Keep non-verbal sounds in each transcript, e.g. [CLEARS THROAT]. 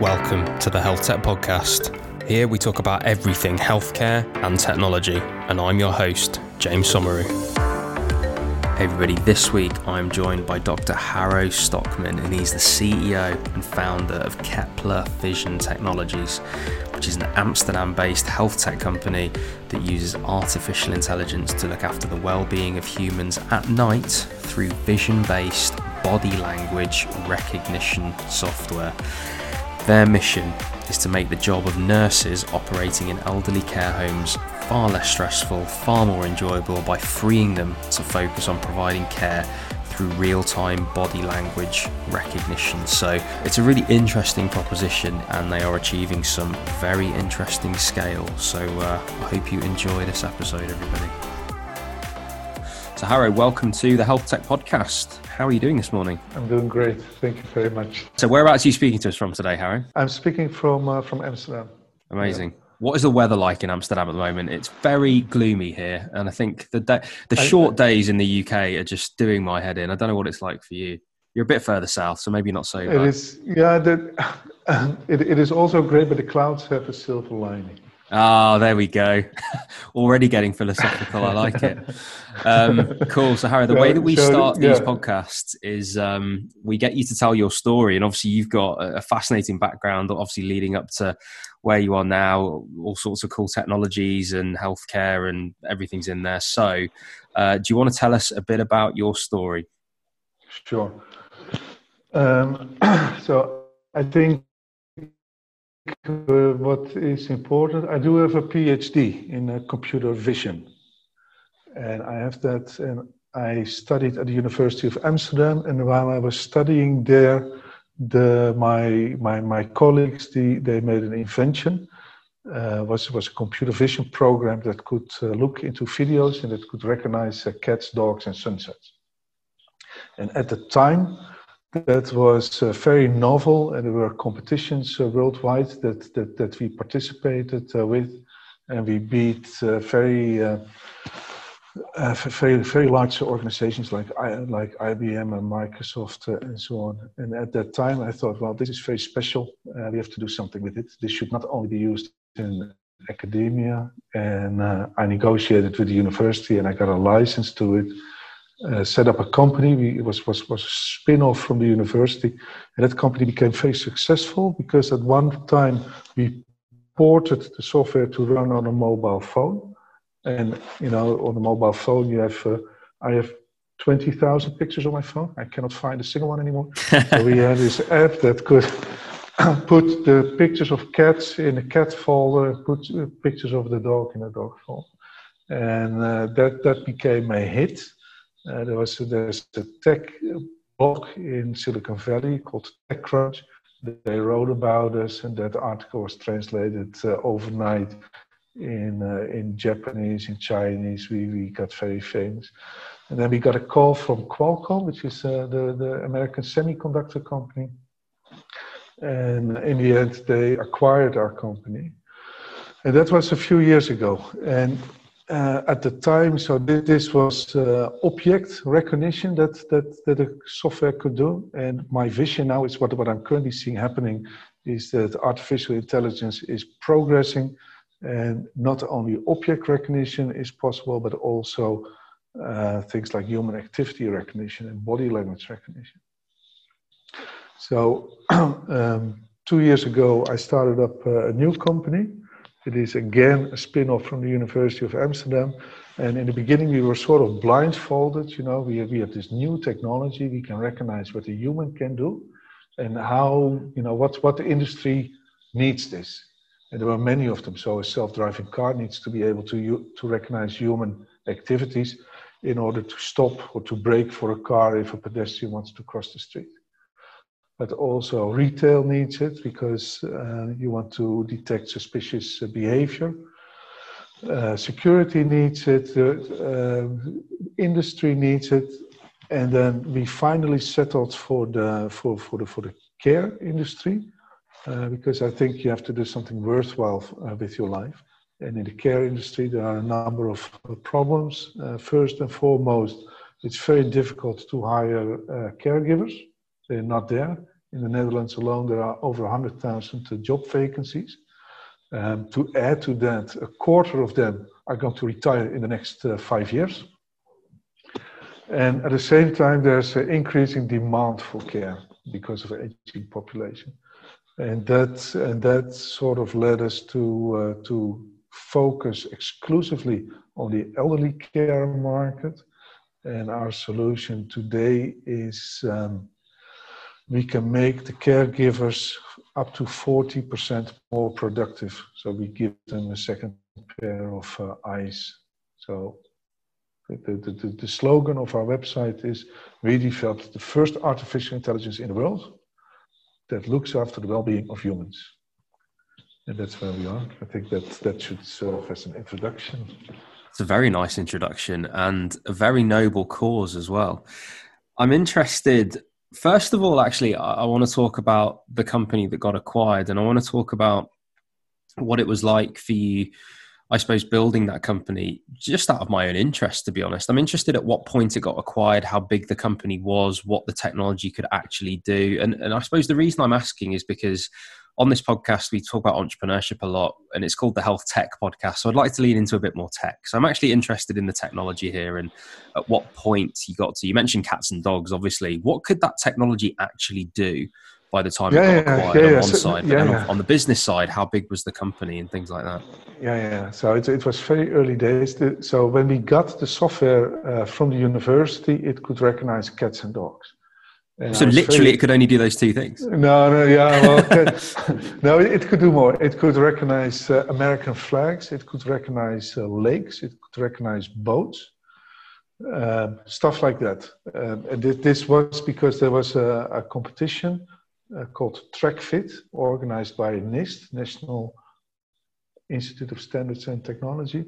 Welcome to the Health Tech Podcast. Here we talk about everything healthcare and technology, and I'm your host, James Somauroo. Hey everybody, this week I'm joined by Dr. Harro Stokman, and he's the CEO and founder of Kepler Vision Technologies, which is an Amsterdam based health tech company that uses artificial intelligence to look after the well being of humans at night through vision based body language recognition software. Their mission is to make the job of nurses operating in elderly care homes far less stressful, far more enjoyable by freeing them to focus on providing care through real time body language recognition. So it's a really interesting proposition and they are achieving some very interesting scale. So uh, I hope you enjoy this episode, everybody. So, Harro, welcome to the Health Tech Podcast. How are you doing this morning? I'm doing great. Thank you very much. So, whereabouts are you speaking to us from today, Harro? I'm speaking from uh, from Amsterdam. Amazing. Yeah. What is the weather like in Amsterdam at the moment? It's very gloomy here, and I think the day, the short days in the UK are just doing my head in. I don't know what it's like for you. You're a bit further south, so maybe not so. It bad. is, yeah. The, [LAUGHS] it, it is also great, but the clouds have a silver lining. Oh, there we go. [LAUGHS] Already getting philosophical. I like it. Um, cool. So, Harry, the way that we so, start these podcasts is um, we get you to tell your story. And obviously, you've got a fascinating background, obviously, leading up to where you are now, all sorts of cool technologies and healthcare and everything's in there. So, uh, do you want to tell us a bit about your story? Sure. Um, [CLEARS THROAT] so, I think what is important, I do have a PhD in uh, computer vision. And I have that, and I studied at the University of Amsterdam. And while I was studying there, the, my, my, my colleagues, the, they made an invention. Uh, was was a computer vision program that could uh, look into videos and that could recognize uh, cats, dogs, and sunsets. And at the time, that was uh, very novel, and there were competitions uh, worldwide that, that, that we participated uh, with, and we beat uh, very, uh, uh, very, very large organizations like like IBM and Microsoft and so on. And at that time, I thought, well, this is very special. we have to do something with it. This should not only be used in academia, and I negotiated with the university, and I got a license to it uh, set up a company. We, it was, was, was a spin off from the university. And that company became very successful because at one time we ported the software to run on a mobile phone. And, you know, on a mobile phone, you have, uh, I have 20,000 pictures on my phone. I cannot find a single one anymore. [LAUGHS] so we had this app that could [COUGHS] put the pictures of cats in a cat folder, put uh, pictures of the dog in a dog folder. And uh, that, that became a hit. Uh, there was there's a tech blog in Silicon Valley called TechCrunch. They wrote about us, and that article was translated uh, overnight in uh, in Japanese, in Chinese. We we got very famous, and then we got a call from Qualcomm, which is the the American semiconductor company. And in the end, they acquired our company, and that was a few years ago. And uh, at the time, so this was uh, object recognition that, that, that the software could do. And my vision now is what, what I'm currently seeing happening is that artificial intelligence is progressing and not only object recognition is possible, but also uh, things like human activity recognition and body language recognition. So [CLEARS THROAT] um, two years ago, I started up uh, a new company it is again a spin-off from the University of Amsterdam. And in the beginning, we were sort of blindfolded. You know, we have, we have this new technology. We can recognize what a human can do, and how you know what what the industry needs this. And there were many of them. So a self-driving car needs to be able to to recognize human activities in order to stop or to brake for a car if a pedestrian wants to cross the street but also retail needs it because uh, you want to detect suspicious uh, behavior. Uh, security needs it, uh, industry needs it, and then we finally settled for the for for the for the care industry uh, because I think you have to do something worthwhile uh, with your life. And in the care industry, there are a number of problems. first and foremost, it's very difficult to hire caregivers; they're not there In the Netherlands alone, there are over 100,000 job vacancies. Um, to add to that, a quarter of them are going to retire in the next uh, five years. And at the same time, there's an increasing demand for care because of the aging population. And that, and that sort of led us to, uh, to focus exclusively on the elderly care market. And our solution today is um, we can make the caregivers up to 40% more productive. So we give them a second pair of uh, eyes. So the, the, the, the, slogan of our website is we developed the first artificial intelligence in the world that looks after the well-being of humans. And that's where we are. I think that that should serve as an introduction. It's a very nice introduction and a very noble cause as well. I'm interested, first of all, actually, I, I want to talk about the company that got acquired and I want to talk about what it was like for you I suppose, building that company just out of my own interest, to be honest. I'm interested at what point it got acquired, how big the company was, what the technology could actually do. And, and I suppose the reason I'm asking is because on this podcast, we talk about entrepreneurship a lot, and it's called the Health Tech Podcast. So I'd like to lean into a bit more tech. So I'm actually interested in the technology here and at what point you got to. You mentioned cats and dogs, obviously. What could that technology actually do? by the time yeah, it got acquired yeah, on one so, side, but then on the business side, how big was the company and things like that? Yeah, yeah. So it, it was very early days. So when we got the software uh, from the university, it could recognize cats and dogs. And so literally, it could only do those two things. No, no, yeah, well, [LAUGHS] no, it could do more. It could recognize uh, American flags. It could recognize uh, lakes. It could recognize boats, uh, stuff like that. Um, and this was because there was a, a competition uh, called TRECVID, organized by NIST, National Institute of Standards and Technology.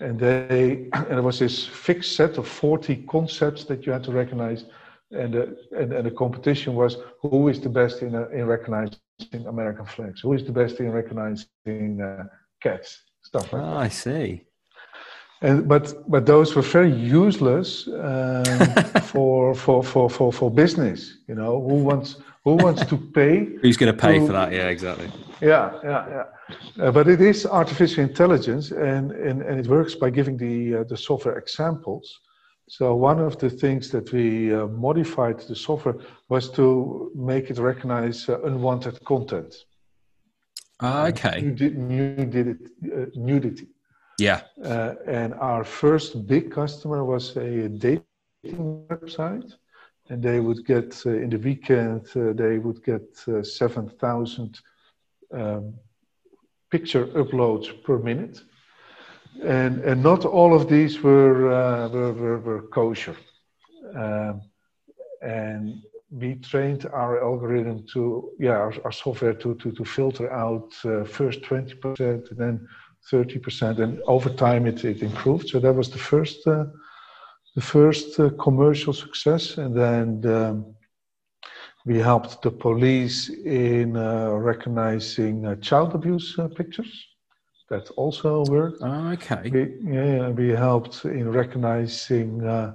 And they [CLEARS THROAT] and there was this fixed set of 40 concepts that you had to recognize. And, uh, and, and the competition was who is the best in, uh, in recognizing American flags? Who is the best in recognizing uh, cats? Stuff like oh, that. I see. And, but but those were very useless um, [LAUGHS] for, for, for, for, for business. You know, who wants who wants to pay? [LAUGHS] Who's going to pay for that? Yeah, exactly. Yeah, yeah, yeah. Uh, but it is artificial intelligence, and, and, and it works by giving the uh, the software examples. So one of the things that we uh, modified the software was to make it recognize uh, unwanted content. Ah, okay. Nudity. Uh, nudity. Yeah. Uh, and our first big customer was a dating website and they would get uh, in the weekend uh, they would get uh, 7000 um, picture uploads per minute and and not all of these were uh, were, were, were, kosher. Um, and we trained our algorithm to yeah our, our software to, to to filter out uh, first 20% and then 30% and over time it, it improved. So that was the first uh, the first uh, commercial success, and then the, we helped the police in uh, recognizing uh, child abuse pictures. That also worked. Oh, okay. We, yeah, we helped in recognizing uh,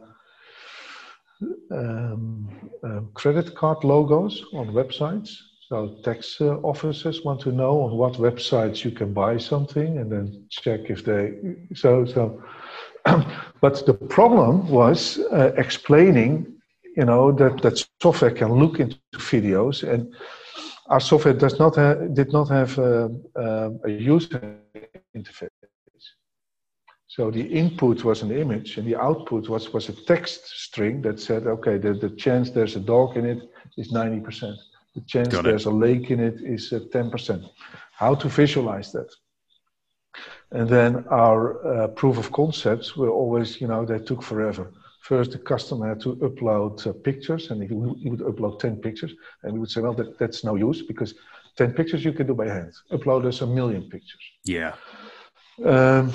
um, um, credit card logos on websites. So tax uh, officers want to know on what websites you can buy something, and then check if they. So so [CLEARS THROAT] but the problem was uh, explaining, you know, that, that software can look into videos and our software does not have, did not have a, a, a user interface. So the input was an image and the output was, was a text string that said, okay, the, the chance there's a dog in it is 90%. The chance there's a lake in it is uh, 10%. How to visualize that? And then our uh, proof of concepts were always, you know, they took forever. First, the customer had to upload uh, pictures, and he would, he would, upload 10 pictures. And we would say, well, that, that's no use because 10 pictures you can do by hand. Upload us a million pictures. Yeah. Um,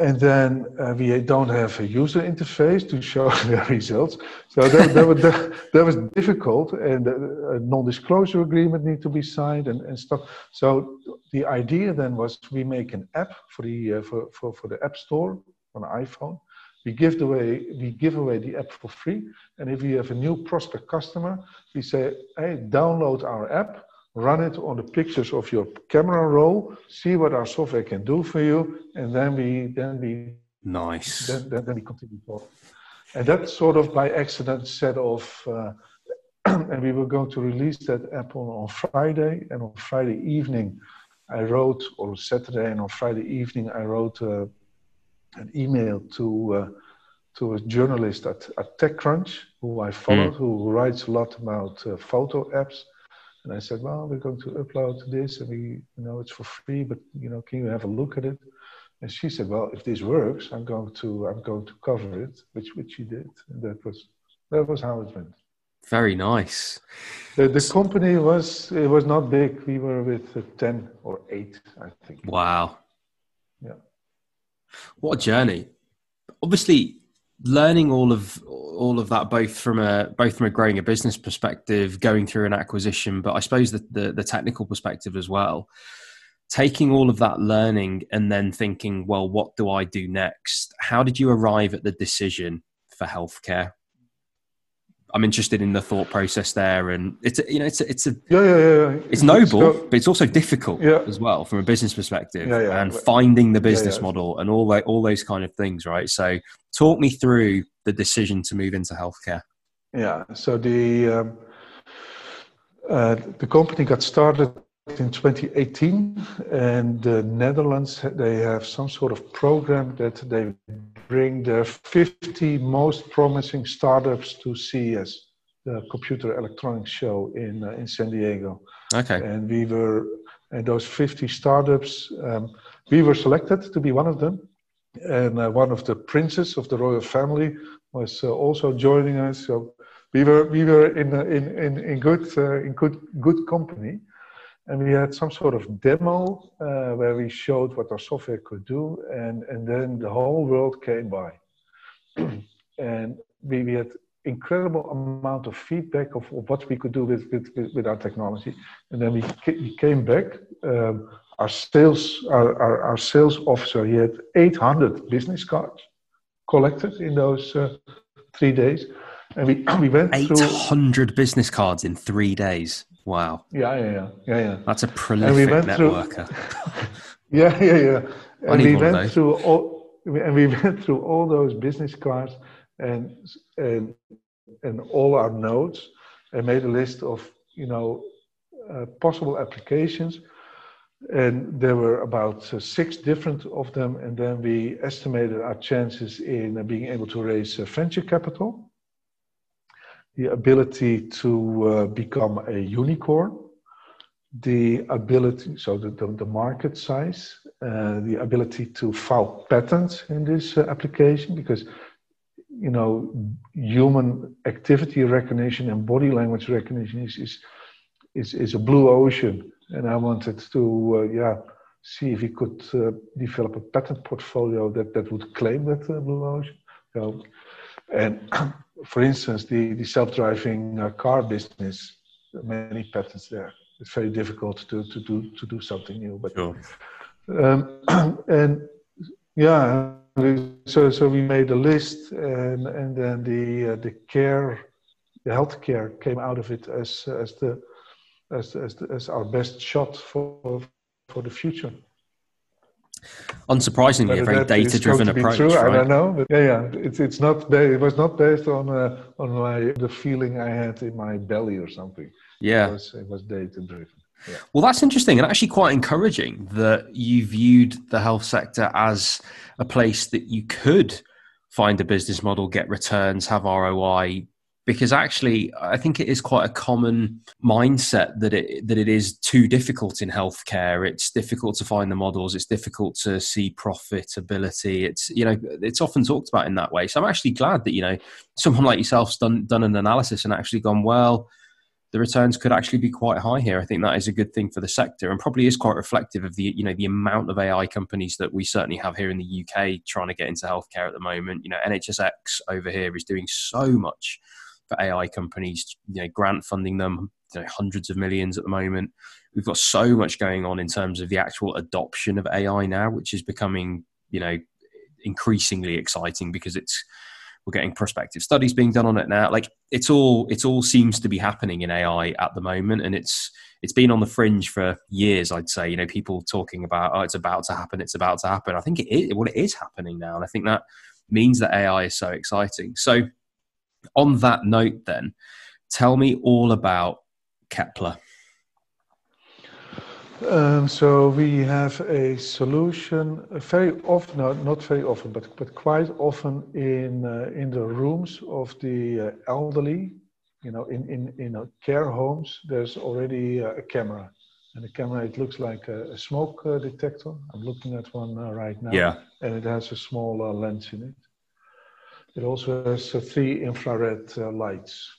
and then uh, we don't have a user interface to show [LAUGHS] the results. So that, that, was, that, was difficult, and a non-disclosure agreement need to be signed and, and stuff. So the idea then was we make an app for the uh, for, for, for the App Store on an iPhone, We give away we give away the app for free, and if we have a new prospect customer, we say, "Hey, download our app, run it on the pictures of your camera roll, see what our software can do for you, and then we then we nice then then, then we continue forward." And that sort of by accident set off. Uh, [CLEARS THROAT] and we were going to release that app on, on Friday, and on Friday evening, I wrote, or Saturday, and on Friday evening, I wrote uh, an email to uh, to a journalist at, at TechCrunch who I followed, mm. who writes a lot about uh, photo apps. And I said, well, we're going to upload this, and we, you know, it's for free, but you know, can you have a look at it? And she said, well, if this works, I'm going to, I'm going to cover it, which which she did, and that was that was how it went. Very nice. The, the company was it was not big. We were with uh, ten or eight, I think. Wow. Yeah. What a journey! Obviously, learning all of all of that both from a both from a growing a business perspective, going through an acquisition, but I suppose the, the, the technical perspective as well. Taking all of that learning and then thinking, well, what do I do next? How did you arrive at the decision for healthcare? I'm interested in the thought process there, and it's a, you know it's a, it's a yeah, yeah, yeah. it's noble, but it's also difficult yeah. as well from a business perspective, yeah, yeah. and finding the business model and all that, all those kind of things, right? So, talk me through the decision to move into healthcare. Yeah, so the um, uh, the company got started in 2018, and the Netherlands they have some sort of program that they bring the 50 most promising startups to CES, the Computer Electronics Show in uh, in San Diego. Okay. And we were, and those 50 startups, um, we were selected to be one of them. And uh, one of the princes of the royal family was uh, also joining us. So we were we were in in in, in good uh, in good good company and we had some sort of demo uh, where we showed what our software could do and, and then the whole world came by. [CLEARS THROAT] And we, we had incredible amount of feedback of, of what we could do with, with, with, our technology. And then we, we came back um, our sales our, our, our, sales officer he had 800 business cards collected in those uh, three days. And we, [CLEARS THROAT] we went 800 through, business cards in three days Wow. Yeah, yeah, yeah, yeah, yeah. That's a prolific we networker. Through, [LAUGHS] yeah, yeah, yeah. And we went through all, and we [LAUGHS] went through all those business cards and and and all our notes, and made a list of you know uh, possible applications. And there were about uh, six different of them, and then we estimated our chances in uh, being able to raise uh, venture capital the ability to uh, become a unicorn, the ability, so the, the, the market size, uh, the ability to file patents in this uh, application, because you know human activity recognition and body language recognition is is is, is a blue ocean, and I wanted to uh, yeah see if we could uh, develop a patent portfolio that that would claim that uh, blue ocean. So, and for instance, the, the self-driving uh, car business, many patents there. It's very difficult to, to do to do something new. But sure. um, [CLEARS THROAT] and yeah, so so we made a list, and and then the uh, the care, the healthcare came out of it as as the as as, the, as our best shot for for the future. Unsurprisingly, a very data-driven approach. True, right? I don't know, but yeah, yeah, it's it's not. It was not based on uh, on my the feeling I had in my belly or something. Yeah, it was, it was data-driven. Yeah. Well, that's interesting and actually quite encouraging that you viewed the health sector as a place that you could find a business model, get returns, have ROI, because actually I think it is quite a common mindset that it that it is too difficult in healthcare. It's difficult to find the models. It's difficult to see profitability. It's you know it's often talked about in that way. So I'm actually glad that you know someone like yourself's done done an analysis and actually gone well. The returns could actually be quite high here. I think that is a good thing for the sector, and probably is quite reflective of the you know the amount of AI companies that we certainly have here in the UK trying to get into healthcare at the moment. You know, NHSX over here is doing so much for AI companies, you know, grant funding them, you know, hundreds of millions at the moment. We've got so much going on in terms of the actual adoption of AI now, which is becoming, you know, increasingly exciting because it's we're getting prospective studies being done on it now. Like it's all it all seems to be happening in AI at the moment, and it's it's been on the fringe for years. I'd say you know people talking about oh it's about to happen, it's about to happen. I think it is well it is happening now, and I think that means that AI is so exciting. So on that note, then tell me all about Kepler. Um, so we have a solution uh, very often, no, not very often, but but quite often in uh, in the rooms of the uh, elderly. You know, in in in uh, care homes, there's already uh, a camera, and the camera it looks like a, a smoke uh, detector. I'm looking at one right now. Yeah. And it has a small lens in it. It also has three infrared lights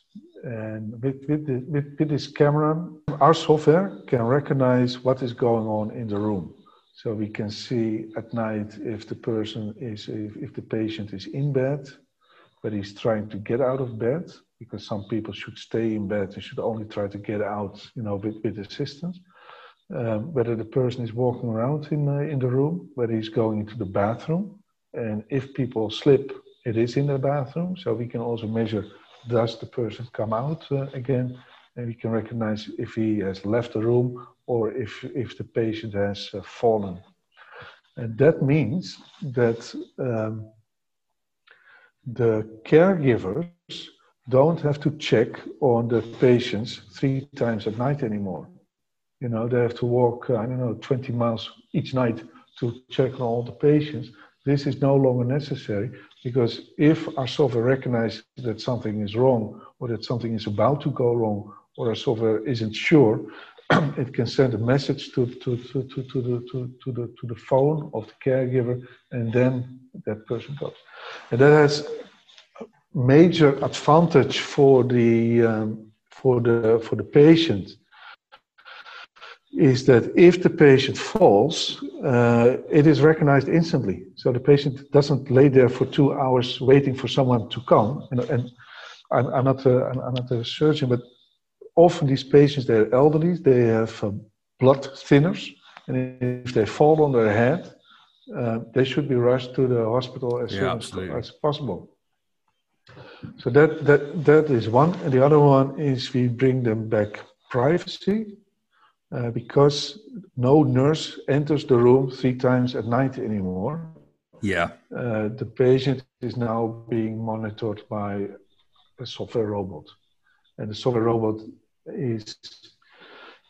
and with, with, the, with, with, this camera, our software can recognize what is going on in the room. So we can see at night if the person is, if, if the patient is in bed, but he's trying to get out of bed, because some people should stay in bed and should only try to get out, you know, with, with assistance. Um, whether the person is walking around in, uh, in the room, whether he's going into the bathroom, and if people slip, it is in the bathroom. So we can also measure does the person come out uh, again? And we can recognize if he has left the room or if, if the patient has uh, fallen. And that means that um, the caregivers don't have to check on the patients three times at night anymore. You know, they have to walk, uh, I don't know, 20 miles each night to check on all the patients. This is no longer necessary because if our software recognizes that something is wrong or that something is about to go wrong or our software isn't sure, [CLEARS THROAT] it can send a message to, to, to, to, to, the, to, to, the, to the phone of the caregiver and then that person goes. And that has a major advantage for the, um, for the, for the patient is that if the patient falls, uh, it is recognized instantly. So the patient doesn't lay there for two hours waiting for someone to come. And, and I'm, I'm, not a, I'm not a surgeon, but often these patients, they're elderly, they have uh, blood thinners, and if they fall on their head, uh, they should be rushed to the hospital as yeah, soon as, as possible. So that, that, that is one. And the other one is we bring them back privacy uh, because no nurse enters the room three times at night anymore. Yeah. Uh, the patient is now being monitored by a software robot. And the software robot is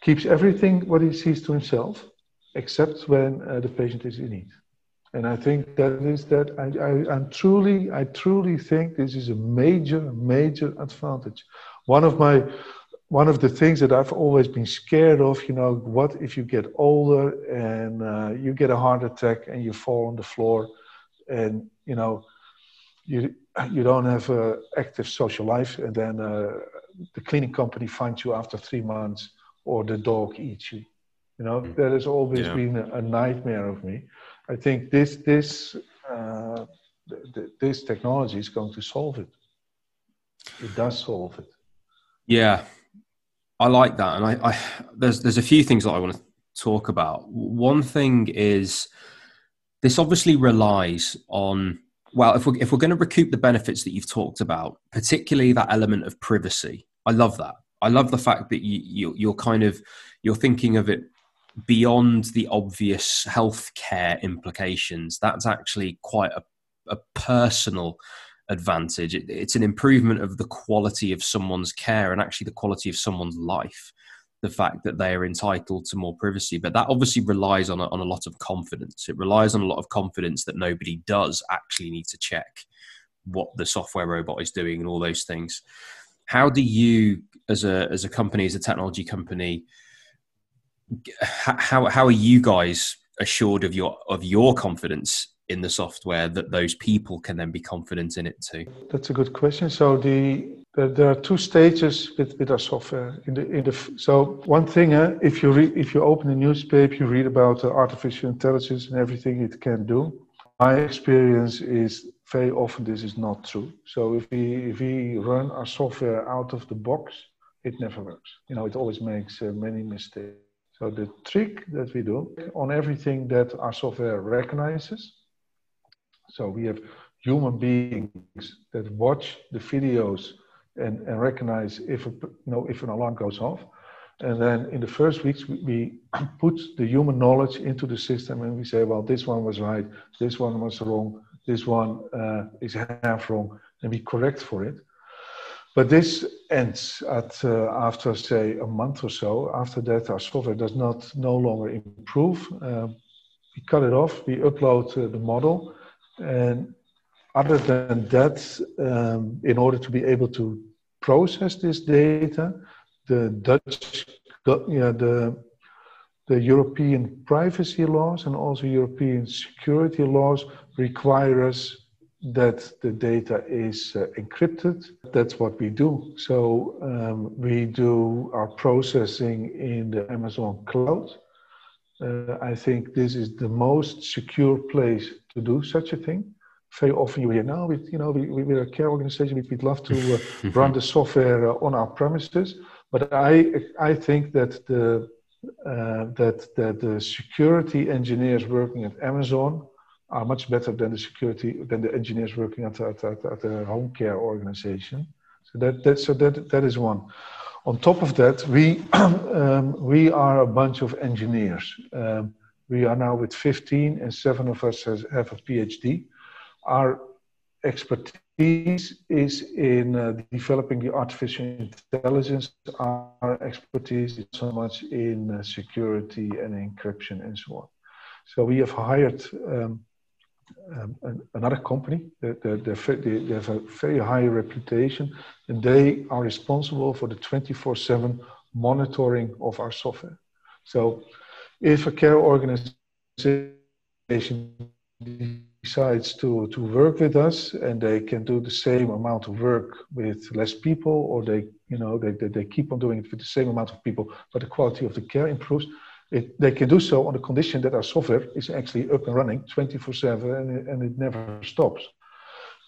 keeps everything what he sees to himself, except when uh, the patient is in need. And I think that is that I, I, I'm truly, I truly think this is a major, major advantage. One of my one of the things that I've always been scared of, you know, what if you get older and uh, you get a heart attack and you fall on the floor, and you know, you you don't have an active social life, and then uh, the cleaning company finds you after three months, or the dog eats you. You know, mm. that has always yeah. been a, nightmare of me. I think this this uh, th- th- this technology is going to solve it. It does solve it. Yeah, I like that, and I, I there's there's a few things that I want to talk about. One thing is this obviously relies on well, if we're if we're going to recoup the benefits that you've talked about, particularly that element of privacy. I love that. I love the fact that you, you you're kind of you're thinking of it beyond the obvious healthcare implications. That's actually quite a, a personal advantage. It, it's an improvement of the quality of someone's care and actually the quality of someone's life. The fact that they are entitled to more privacy, but that obviously relies on a, on a lot of confidence. It relies on a lot of confidence that nobody does actually need to check what the software robot is doing and all those things. How do you, as a as a company, as a technology company, how how are you guys assured of your of your confidence in the software that those people can then be confident in it too? That's a good question. So the there are two stages with, with our software. In the, in the, so one thing, uh, if you if you open a newspaper, you read about uh, artificial intelligence and everything it can do. My experience is very often this is not true. So if we if we run our software out of the box, it never works. You know, it always makes uh, many mistakes. So the trick that we do on everything that our software recognizes, So we have human beings that watch the videos and, and recognize if a, you know if an alarm goes off. And then in the first weeks, we, we [CLEARS THROAT] put the human knowledge into the system and we say, well, this one was right, this one was wrong, this one uh, is half wrong, and we correct for it. But this ends at uh, after say a month or so. After that, our software does not no longer improve. Uh, we cut it off. We upload uh, the model, and other than that, um, in order to be able to process this data, the Dutch, yeah, the the European privacy laws and also European security laws require us that the data is uh, encrypted. That's what we do. So um, we do our processing in the Amazon cloud. Uh, I think this is the most secure place to do such a thing. Very often you hear, now, we, you know, we, we're a care organization, we'd love to uh, [LAUGHS] run the software uh, on our premises. But I, I think that the, uh, that, that the security engineers working at Amazon are much better than the security than the engineers working at at, at, at a home care organization. So that, that so that that is one. On top of that, we [CLEARS THROAT] um, we are a bunch of engineers. Um, we are now with 15, and seven of us has, have a PhD. Our expertise is in uh, developing the artificial intelligence. Our expertise is so much in uh, security and encryption and so on. So we have hired um, um, another company. They, they, they, have a very high reputation, and they are responsible for the 24/7 monitoring of our software. So, if a care organization decides to, to work with us and they can do the same amount of work with less people or they you know they, they, they keep on doing it with the same amount of people but the quality of the care improves it, they can do so on the condition that our software is actually up and running 24 7 and, and it never stops.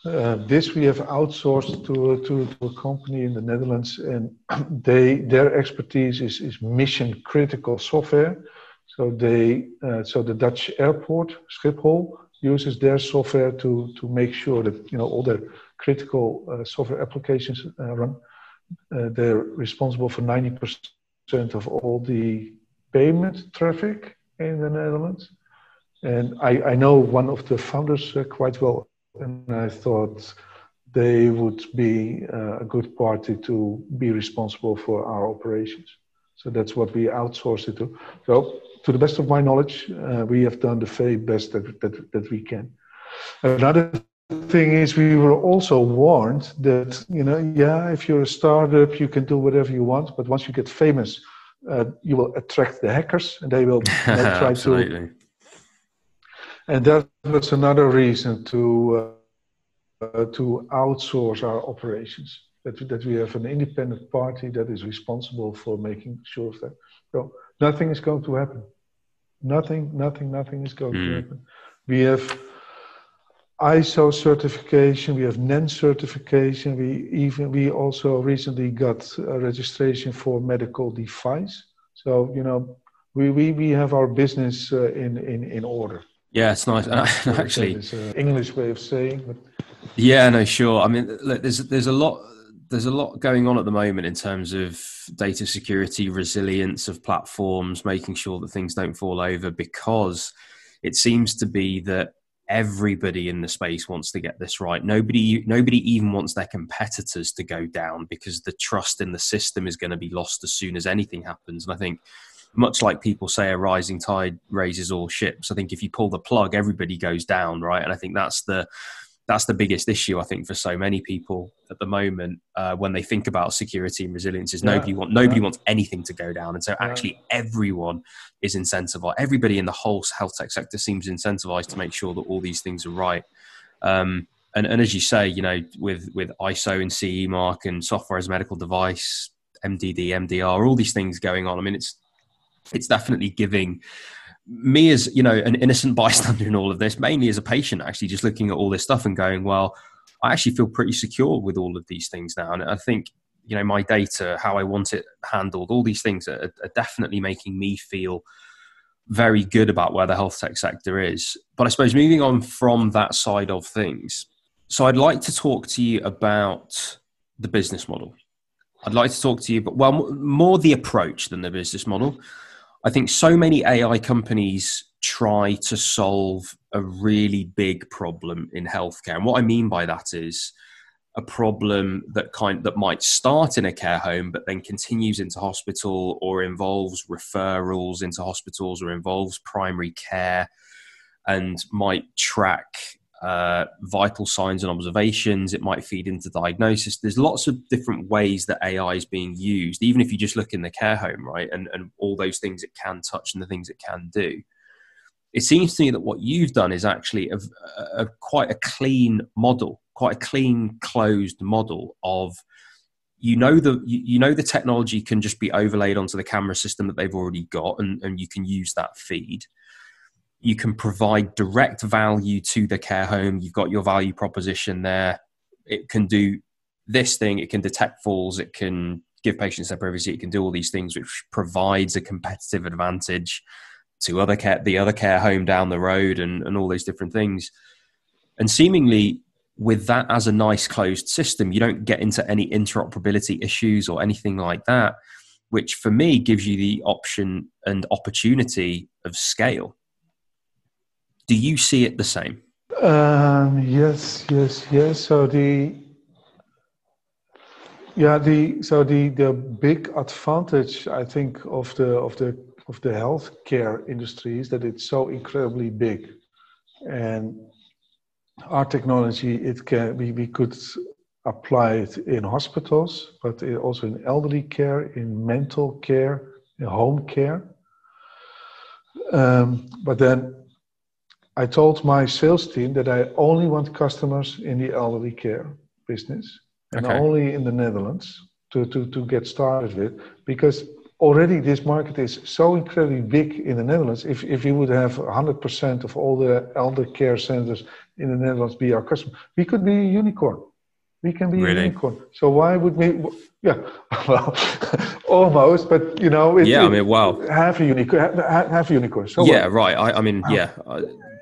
Uh, this we have outsourced to, to, to, a company in the Netherlands, and [CLEARS THROAT] they their expertise is, is mission critical software. So they uh, so the Dutch airport Schiphol uses their software to to make sure that you know all their critical uh, software applications uh, run. Uh, they're responsible for 90% of all the payment traffic in the Netherlands. And I, I know one of the founders uh, quite well, and I thought they would be uh, a good party to be responsible for our operations. So that's what we outsource it to. So, to the best of my knowledge, uh, we have done the very best that, that, that we can. Another thing is, we were also warned that, you know, yeah, if you're a startup, you can do whatever you want, but once you get famous, uh, you will attract the hackers and they will [LAUGHS] try to and that was another reason to uh, to outsource our operations that we, that we have an independent party that is responsible for making sure of that. So nothing is going to happen nothing nothing nothing is going mm. to hmm. happen we have ISO certification, we have NEN certification. We even we also recently got a registration for medical device. So you know, we we, we have our business uh, in in in order. Yeah, it's nice. [LAUGHS] actually, it's an English way of saying. But... Yeah, no, sure. I mean, look, there's there's a lot there's a lot going on at the moment in terms of data security, resilience of platforms, making sure that things don't fall over because it seems to be that everybody in the space wants to get this right. Nobody nobody even wants their competitors to go down because the trust in the system is going to be lost as soon as anything happens. And i think much like people say a rising tide raises all ships i think if you pull the plug everybody goes down right? And i think that's the that's the biggest issue I think for so many people at the moment uh, when they think about security and resilience is yeah, nobody want nobody yeah. wants anything to go down and so actually yeah. everyone is incentivized everybody in the whole health tech sector seems incentivized to make sure that all these things are right um, and, and as you say you know with with ISO and CE mark and software as a medical device MDD MDR all these things going on I mean it's it's definitely giving me as you know an innocent [LAUGHS] bystander in all of this mainly as a patient actually just looking at all this stuff and going well i actually feel pretty secure with all of these things now and i think you know my data how i want it handled all these things are, are definitely making me feel very good about where the health tech sector is. But I suppose moving on from that side of things, so I'd like to talk to you about the business model. I'd like to talk to you, but well, more the approach than the business model. I think so many AI companies try to solve a really big problem in healthcare. And what I mean by that is a problem that kind that might start in a care home but then continues into hospital or involves referrals into hospitals or involves primary care and might track uh, vital signs and observations. It might feed into diagnosis. There's lots of different ways that AI is being used, even if you just look in the care home, right? And, and all those things it can touch and the things it can do. It seems to me that what you've done is actually a, a quite a clean model quite a clean, closed model of you know the you know the technology can just be overlaid onto the camera system that they've already got and, and you can use that feed you can provide direct value to the care home. You've got your value proposition there. It can do this thing. It can detect falls. It can give patients their privacy. It can do all these things which provides a competitive advantage to other care the other care home down the road and, and all those different things. And seemingly with that as a nice closed system, you don't get into any interoperability issues or anything like that, which for me gives you the option and opportunity of scale. Do you see it the same? Um, yes, yes, yes. So the yeah, the so the the big advantage I think of the of the of the healthcare industry is that it's so incredibly big, and our technology, it can we, we could apply it in hospitals, but also in elderly care, in mental care, in home care. Um, but then I told my sales team that I only want customers in the elderly care business and okay. only in the Netherlands to, to, to get started with because already this market is so incredibly big in the Netherlands. If, if you would have 100% of all the elder care centers in the Netherlands be our customer, we could be a unicorn. We can be really? a unicorn. So why would we? Yeah, [LAUGHS] well, almost, but you know, it, yeah. I mean, wow, half a unicorn, half a unicorn. So yeah, what? right. I, I mean, yeah.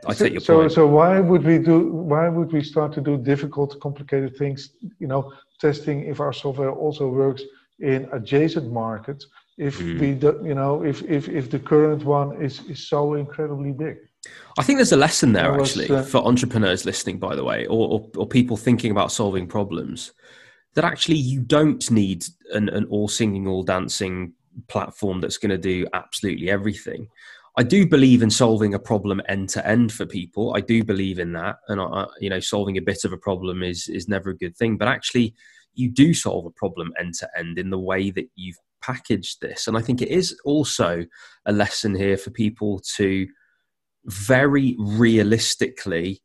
I, I take your so, point. So why would we do? Why would we start to do difficult, complicated things? You know, testing if our software also works in adjacent markets if mm. we do, you know if, if if the current one is is so incredibly big i think there's a lesson there was, actually uh, for entrepreneurs listening by the way or, or, or people thinking about solving problems that actually you don't need an, an all singing all dancing platform that's going to do absolutely everything I do believe in solving a problem end to end for people. I do believe in that, and I, you know, solving a bit of a problem is is never a good thing. But actually, you do solve a problem end to end in the way that you've packaged this. And I think it is also a lesson here for people to very realistically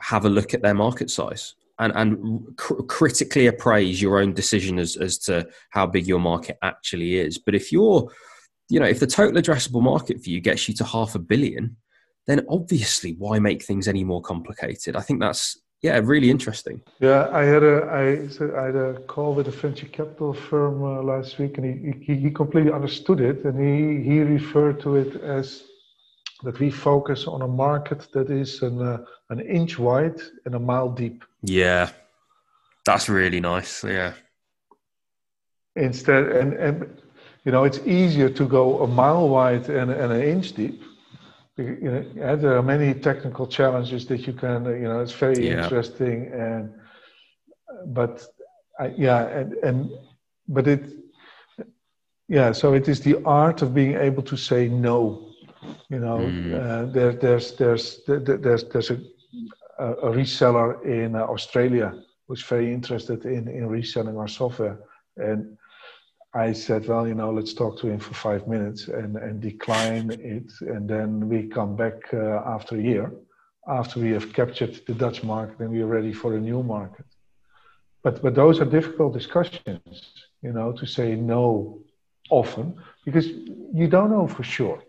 have a look at their market size and, and cr- critically appraise your own decision as, as to how big your market actually is. But if you're, you know, if the total addressable market for you gets you to half a billion, then obviously why make things any more complicated? I think that's yeah, really interesting. Yeah, I had a I, I had a call with a venture capital firm uh, last week, and he, he he completely understood it, and he he referred to it as that we focus on a market that is an uh, an inch wide and a mile deep. Yeah, that's really nice. Yeah. Instead, and and you know, it's easier to go a mile wide and, and an inch deep you know, there are many technical challenges that you can, you know, it's very yeah. interesting and, but I, yeah, and, and, but it, yeah, so it is the art of being able to say no. You know, mm. uh, there, there's, there's, there, there's, there's a, a reseller in uh, Australia who's very interested in, in reselling our software. And I said, well, you know, let's talk to him for five minutes and, and decline it. And then we come back uh, after a year, after we have captured the Dutch market and we are ready for a new market. But, but those are difficult discussions, you know, to say no often because you don't know for sure.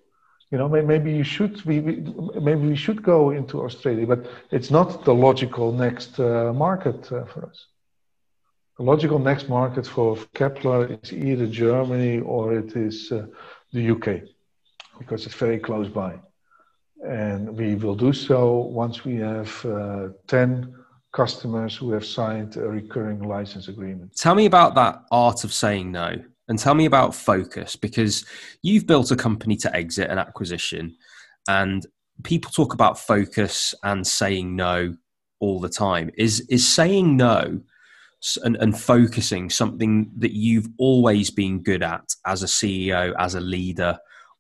You know, maybe you should, we, maybe we should go into Australia, but it's not the logical next uh, market uh, for us. The logical next market for Kepler is either Germany or it is uh, the UK. because it's very close by. And we will do so once we have uh, 10 customers who have signed a recurring license agreement. Tell me about that art of saying no and tell me about focus because you've built a company to exit an acquisition and people talk about focus and saying no all the time. Is is saying no and, and focusing something that you've always been good at as a CEO, as a leader,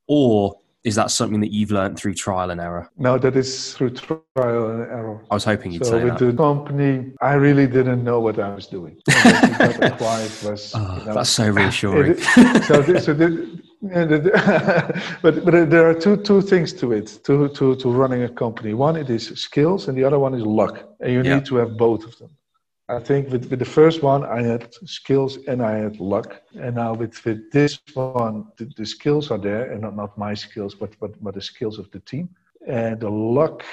or is that something that you've learned through trial and error? No, that is through trial and error. I was hoping you'd so say with that. the company, I really didn't know what I was doing. [LAUGHS] was, oh, you know, that's so reassuring. It, so, this, so this, [LAUGHS] but but there are two two things to it to to to running a company. One it is skills, and the other one is luck, and you yeah. need to have both of them. I think with, with the first one, I had skills and I had luck. And now with, with this one, the, the skills are there, and not, not my skills, but, but, but the skills of the team. And the luck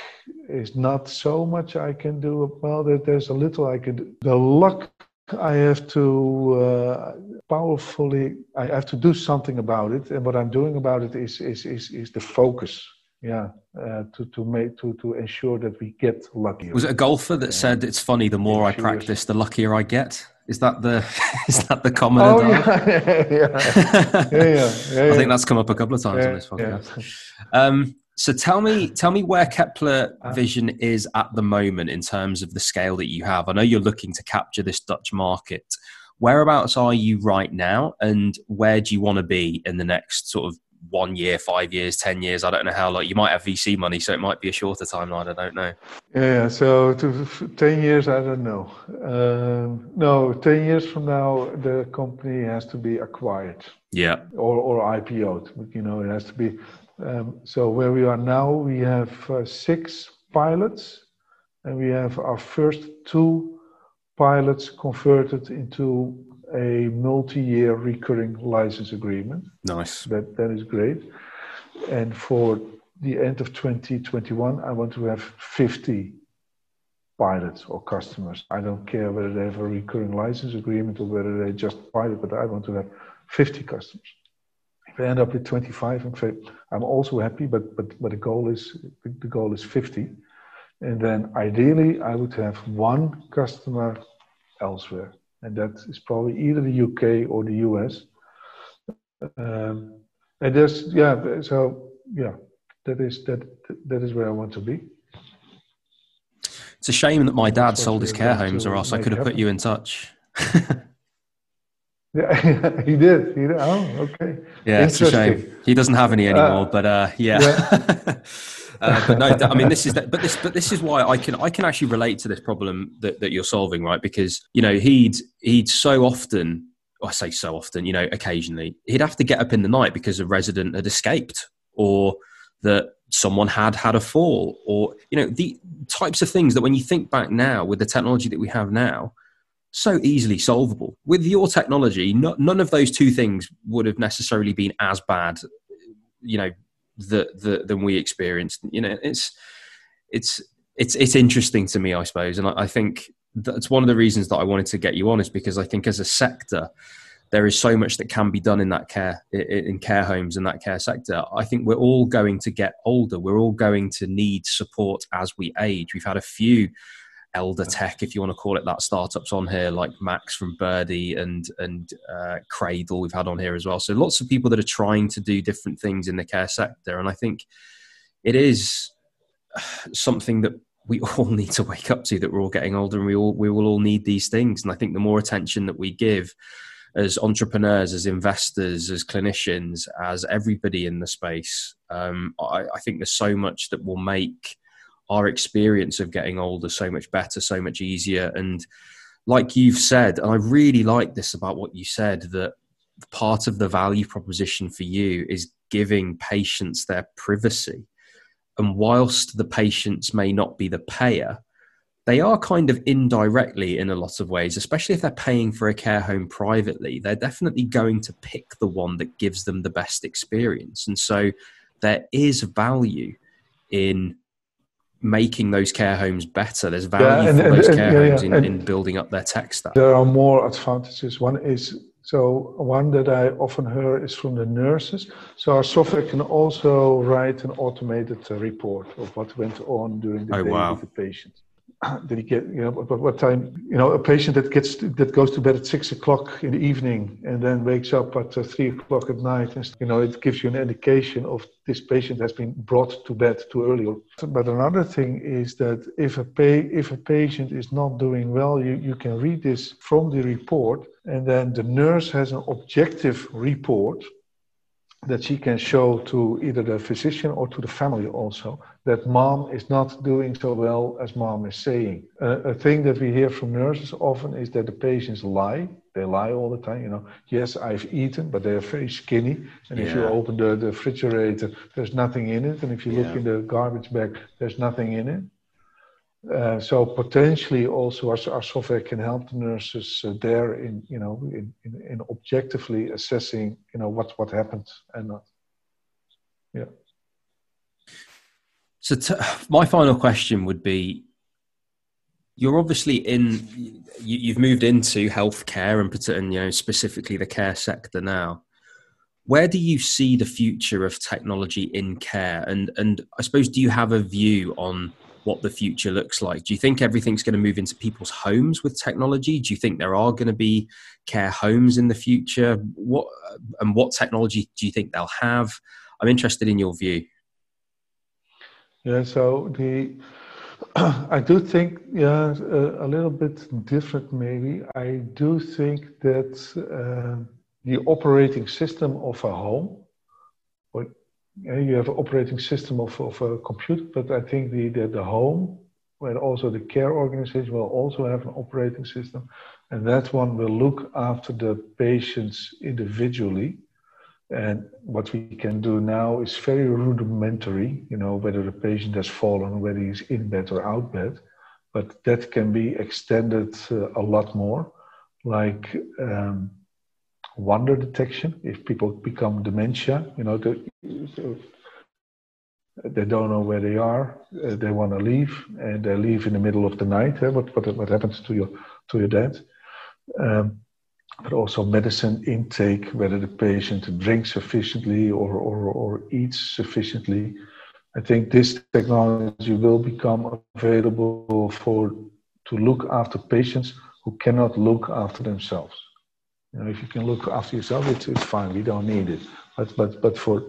is not so much I can do. Well, there, there's a little I can do. The luck, I have to uh, powerfully, I have to do something about it. And what I'm doing about it is, is, is, is the focus yeah uh, to to make to to ensure that we get lucky was it a golfer that said it's funny the more i practice the luckier i get is that the [LAUGHS] is that the common oh, [LAUGHS] yeah. yeah. yeah, yeah, yeah, i think that's come up a couple of times on this podcast. Um, so tell me tell me where kepler uh, vision is at the moment in terms of the scale that you have. I know you're looking to capture this dutch market. Whereabouts are you right now and where do you want to be in the next sort of one year, five years, ten years. I don't know how. Like you might have VC money, so it might be a shorter timeline. I don't know. Yeah. So to, ten years, I don't know. Um, no, ten years from now, the company has to be acquired. Yeah. Or or IPO'd. You know, it has to be. Um, so where we are now, we have uh, six pilots, and we have our first two pilots converted into a multi-year recurring license agreement. Nice. That that is great. And for the end of 2021, I want to have 50 pilots or customers. I don't care whether they have a recurring license agreement or whether they just pilot, but I want to have 50 customers. If I end up with 25, I'm also happy, but but but the goal is the goal is 50. And then ideally, I would have one customer elsewhere and that is probably either the UK or the US. Um, and there's yeah, so yeah, that is that that is where I want to be. It's a shame that my dad sold his care homes, or else I could have put you in touch. [LAUGHS] yeah, [LAUGHS] he did. He did. Oh, okay. Yeah, it's a shame. He doesn't have any anymore, uh, but uh, yeah. yeah. [LAUGHS] Uh, but no, I mean this is that, but this but this is why I can I can actually relate to this problem that, that you're solving, right? Because you know he'd he'd so often I say so often, you know, occasionally he'd have to get up in the night because a resident had escaped or that someone had had a fall or you know the types of things that when you think back now with the technology that we have now so easily solvable with your technology no, none of those two things would have necessarily been as bad you know that, that than we experienced. You know, it's it's it's it's interesting to me, I suppose, and I, I think that's one of the reasons that I wanted to get you on is because I think as a sector there is so much that can be done in that care in care homes in that care sector. I think we're all going to get older. We're all going to need support as we age. We've had a few elder tech, if you want to call it that, startups on here like Max from Birdie and and uh, Cradle we've had on here as well. So lots of people that are trying to do different things in the care sector, and I think it is something that we [LAUGHS] all need to wake up to that we're all getting older and we all we will all need these things. And I think the more attention that we give as entrepreneurs, as investors, as clinicians, as everybody in the space, um, I, I think there's so much that will make our experience of getting older so much better, so much easier. And like you've said, and I really like this about what you said that part of the value proposition for you is giving patients their privacy. And whilst the patients may not be the payer, they are kind of indirectly in a lot of ways, especially if they're paying for a care home privately, they're definitely going to pick the one that gives them the best experience. And so there is value in making those care homes better. There's value yeah, and, for and, those and, care yeah, homes in, in, building up their tech stack. There are more advantages. One is So one that I often hear is from the nurses. So our software can also write an automated report of what went on during the oh, day wow. with the patient. Did he get you know what, what time you know a patient that gets that goes to bed at six o'clock in the evening and then wakes up at uh, three o'clock at night and you know it gives you an indication of this patient has been brought to bed too early. But another thing is that if a pay if a patient is not doing well you, you can read this from the report and then the nurse has an objective report that she can show to either the physician or to the family also that mom is not doing so well as mom is saying. Uh, a thing that we hear from nurses often is that the patients lie. They lie all the time. You know, yes, I've eaten, but they're very skinny. And yeah. if you open the, the refrigerator, there's nothing in it. And if you yeah. look in the garbage bag, there's nothing in it. Uh, so potentially also our, our, software can help the nurses uh, there in you know in, in, in, objectively assessing you know what what happened and not. Yeah. So t- my final question would be you're obviously in you, have moved into healthcare and, put and you know specifically the care sector now. Where do you see the future of technology in care? And and i suppose do you have a view on what the future looks like. Do you think everything's going to move into people's homes with technology? Do you think there are going to be care homes in the future? What and what technology do you think they'll have? I'm interested in your view. Yeah, so the [CLEARS THROAT] I do think yeah a, a little bit different maybe. I do think that uh, the operating system of a home you have an operating system of, of a computer, but I think the, the, the home, where also the care organization will also have an operating system, and that one will look after the patients individually. And what we can do now is very rudimentary, you know, whether the patient has fallen, whether he's in bed or out bed, but that can be extended uh, a lot more, like um, wonder detection if people become dementia you know the, they don't know where they are uh, they want to leave and they leave in the middle of the night eh? what, what, what happens to your to your dad um, but also medicine intake whether the patient drinks sufficiently or, or, or eats sufficiently i think this technology will become available for to look after patients who cannot look after themselves you know, if you can look after yourself, it's, it's fine. We don't need it. But but but for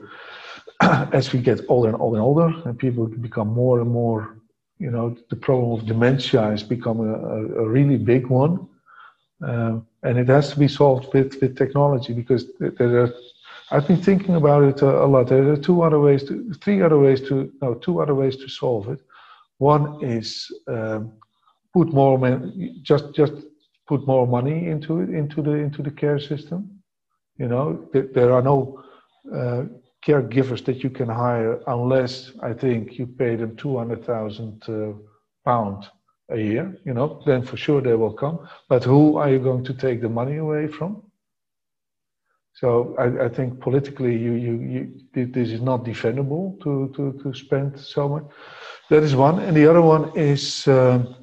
[CLEARS THROAT] as we get older and older and older, and people become more and more, you know, the problem of dementia is becoming a, a, really big one, um, and it has to be solved with with technology because there are. I've been thinking about it a, a lot. There are two other ways, to, three other ways to, no, two other ways to solve it. One is um, put more men, just just put more money into it into the into the care system. You know there are no uh, caregivers that you can hire unless i think you pay them 200000 uh, pound a year you know then for sure they will come. But who are you going to take the money away from? So I, I think politically, you, you, you, this is not defendable to, to, to spend so much. That is one, and the other one is um,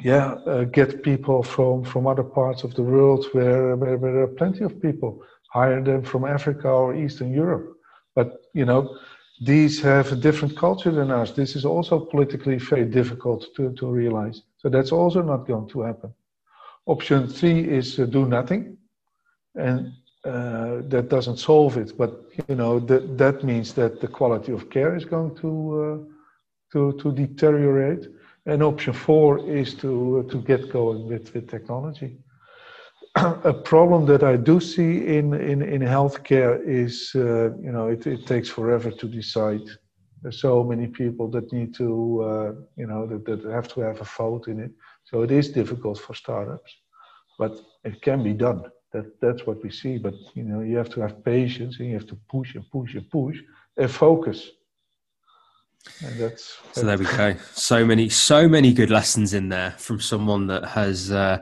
yeah, uh, get people from, from other parts of the world where, where, where there are plenty of people, hire them from Africa or Eastern Europe. But, you know, these have a different culture than us. This is also politically very difficult to, to realize. So that's also not going to happen. Option three is uh, do nothing. And uh, that doesn't solve it, but you know that that means that the quality of care is going to uh, to to deteriorate. And option four is to, to get going with, with technology. [CLEARS THROAT] a problem that I do see in, in, in healthcare is, uh, you know, it, it takes forever to decide. There's so many people that need to, uh, you know, that, that have to have a vote in it. So it is difficult for startups, but it can be done. That, that's what we see. But, you know, you have to have patience and you have to push and push and push and focus. And that's so there we go. So many, so many good lessons in there from someone that has uh,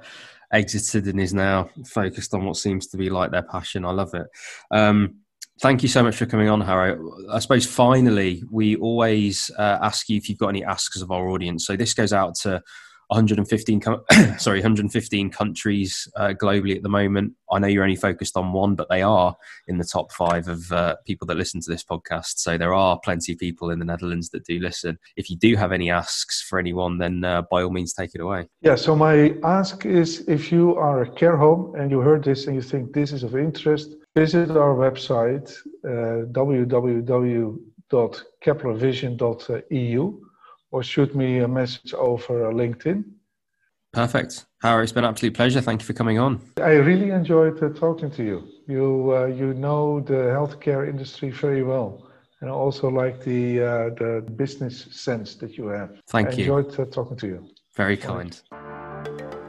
exited and is now focused on what seems to be like their passion. I love it. Um, thank you so much for coming on, Harro. I suppose finally, we always uh, ask you if you've got any asks of our audience. So this goes out to 115 [COUGHS] sorry 115 countries uh, globally at the moment. I know you're only focused on one but they are in the top five of uh, people that listen to this podcast. So there are plenty of people in the netherlands that do listen. If you do have any asks for anyone then uh, by all means take it away. Yeah so my ask is if you are a care home and you heard this and you think this is of interest visit our website uh, www.keplervision.eu or shoot me a message over LinkedIn. Perfect. Harro, it's been an absolute pleasure. Thank you for coming on. I really enjoyed uh, talking to you. You uh, you know the healthcare industry very well, and I also like the uh, the business sense that you have. Thank I you. Enjoyed uh, talking to you. Very kind.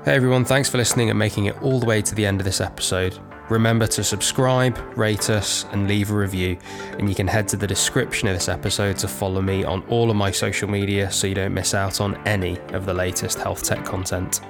Hey everyone, thanks for listening and making it all the way to the end of this episode. Remember to subscribe, rate us, and leave a review. And you can head to the description of this episode to follow me on all of my social media so you don't miss out on any of the latest health tech content.